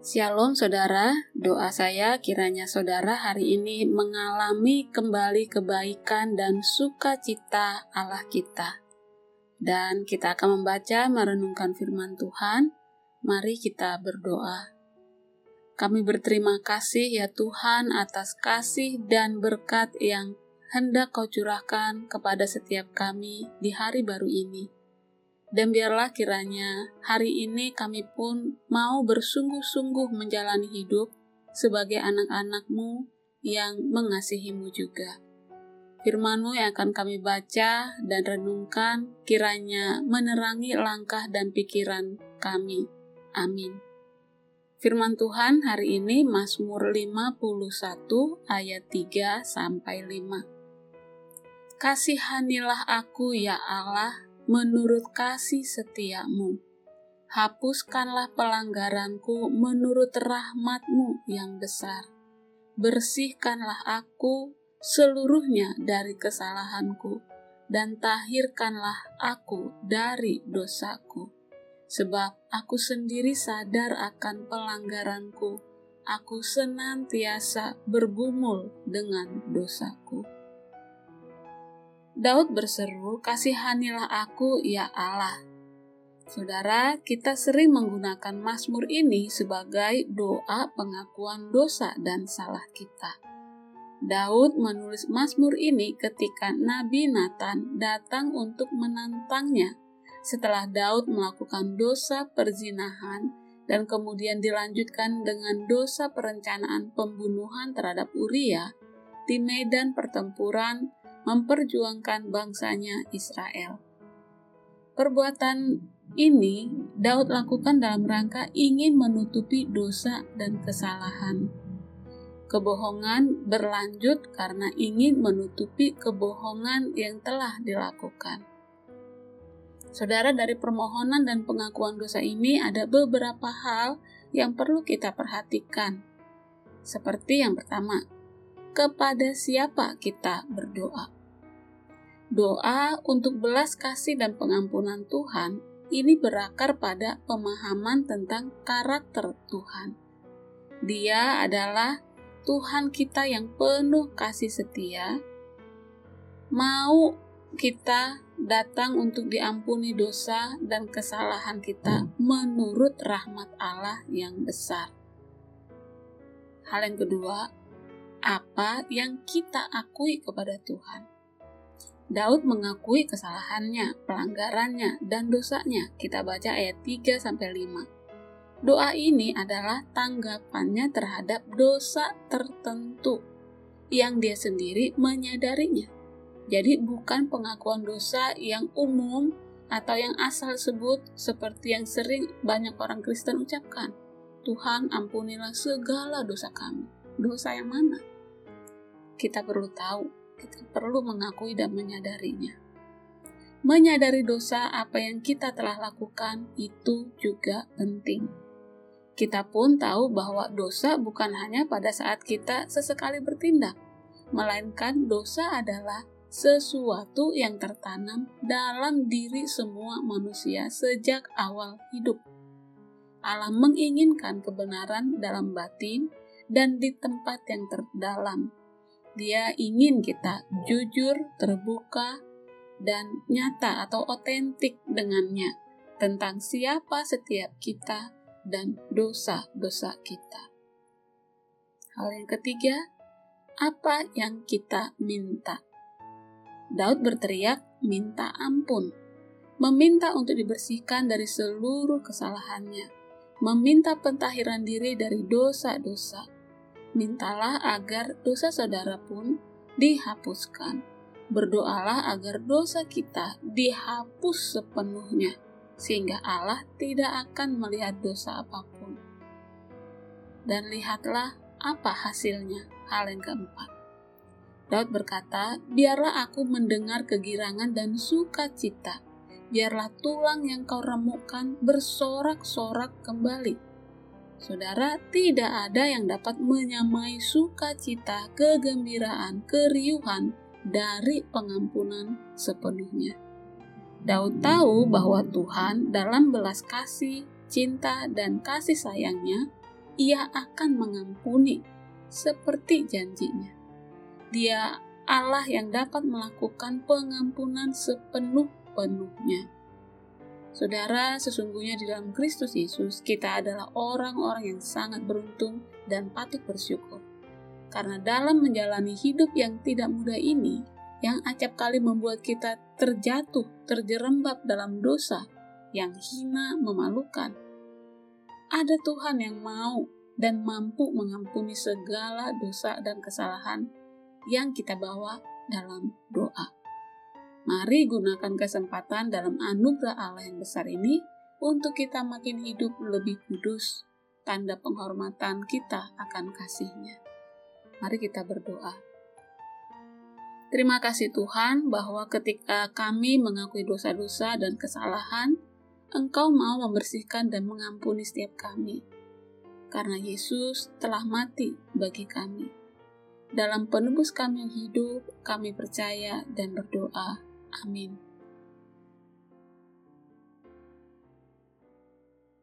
Shalom saudara, doa saya kiranya saudara hari ini mengalami kembali kebaikan dan sukacita Allah kita. Dan kita akan membaca merenungkan firman Tuhan. Mari kita berdoa. Kami berterima kasih ya Tuhan atas kasih dan berkat yang hendak Kau curahkan kepada setiap kami di hari baru ini. Dan biarlah kiranya hari ini kami pun mau bersungguh-sungguh menjalani hidup sebagai anak-anakmu yang mengasihimu juga. Firmanmu yang akan kami baca dan renungkan kiranya menerangi langkah dan pikiran kami. Amin. Firman Tuhan hari ini Mazmur 51 ayat 3 sampai 5. Kasihanilah aku ya Allah menurut kasih setiamu. Hapuskanlah pelanggaranku menurut rahmatmu yang besar. Bersihkanlah aku seluruhnya dari kesalahanku, dan tahirkanlah aku dari dosaku. Sebab aku sendiri sadar akan pelanggaranku, aku senantiasa bergumul dengan dosaku. Daud berseru, "Kasihanilah aku, ya Allah." Saudara, kita sering menggunakan Mazmur ini sebagai doa pengakuan dosa dan salah kita. Daud menulis Mazmur ini ketika Nabi Nathan datang untuk menantangnya setelah Daud melakukan dosa perzinahan dan kemudian dilanjutkan dengan dosa perencanaan pembunuhan terhadap Uria di medan pertempuran memperjuangkan bangsanya Israel. Perbuatan ini Daud lakukan dalam rangka ingin menutupi dosa dan kesalahan. Kebohongan berlanjut karena ingin menutupi kebohongan yang telah dilakukan. Saudara, dari permohonan dan pengakuan dosa ini ada beberapa hal yang perlu kita perhatikan. Seperti yang pertama, kepada siapa kita berdoa. Doa untuk belas kasih dan pengampunan Tuhan ini berakar pada pemahaman tentang karakter Tuhan. Dia adalah Tuhan kita yang penuh kasih setia, mau kita datang untuk diampuni dosa dan kesalahan kita menurut rahmat Allah yang besar. Hal yang kedua, apa yang kita akui kepada Tuhan. Daud mengakui kesalahannya, pelanggarannya, dan dosanya. Kita baca ayat 3 5. Doa ini adalah tanggapannya terhadap dosa tertentu yang dia sendiri menyadarinya. Jadi bukan pengakuan dosa yang umum atau yang asal sebut seperti yang sering banyak orang Kristen ucapkan. Tuhan ampunilah segala dosa kami. Dosa yang mana? kita perlu tahu, kita perlu mengakui dan menyadarinya. Menyadari dosa apa yang kita telah lakukan itu juga penting. Kita pun tahu bahwa dosa bukan hanya pada saat kita sesekali bertindak, melainkan dosa adalah sesuatu yang tertanam dalam diri semua manusia sejak awal hidup. Allah menginginkan kebenaran dalam batin dan di tempat yang terdalam, dia ingin kita jujur, terbuka, dan nyata atau otentik dengannya tentang siapa setiap kita dan dosa-dosa kita. Hal yang ketiga, apa yang kita minta? Daud berteriak, "Minta ampun!" Meminta untuk dibersihkan dari seluruh kesalahannya, meminta pentahiran diri dari dosa-dosa mintalah agar dosa saudara pun dihapuskan. Berdoalah agar dosa kita dihapus sepenuhnya, sehingga Allah tidak akan melihat dosa apa pun. Dan lihatlah apa hasilnya. Hal yang keempat. Daud berkata, biarlah aku mendengar kegirangan dan sukacita. Biarlah tulang yang kau remukkan bersorak-sorak kembali Saudara, tidak ada yang dapat menyamai sukacita, kegembiraan, keriuhan dari pengampunan sepenuhnya. Daud tahu bahwa Tuhan dalam belas kasih, cinta, dan kasih sayangnya ia akan mengampuni seperti janjinya. Dia Allah yang dapat melakukan pengampunan sepenuh-penuhnya. Saudara, sesungguhnya di dalam Kristus Yesus, kita adalah orang-orang yang sangat beruntung dan patut bersyukur. Karena dalam menjalani hidup yang tidak mudah ini, yang acap kali membuat kita terjatuh, terjerembab dalam dosa yang hina, memalukan, ada Tuhan yang mau dan mampu mengampuni segala dosa dan kesalahan yang kita bawa dalam doa. Mari gunakan kesempatan dalam anugerah Allah yang besar ini untuk kita makin hidup lebih kudus, tanda penghormatan kita akan kasihnya. Mari kita berdoa. Terima kasih Tuhan bahwa ketika kami mengakui dosa-dosa dan kesalahan, Engkau mau membersihkan dan mengampuni setiap kami. Karena Yesus telah mati bagi kami. Dalam penebus kami yang hidup, kami percaya dan berdoa. Amin.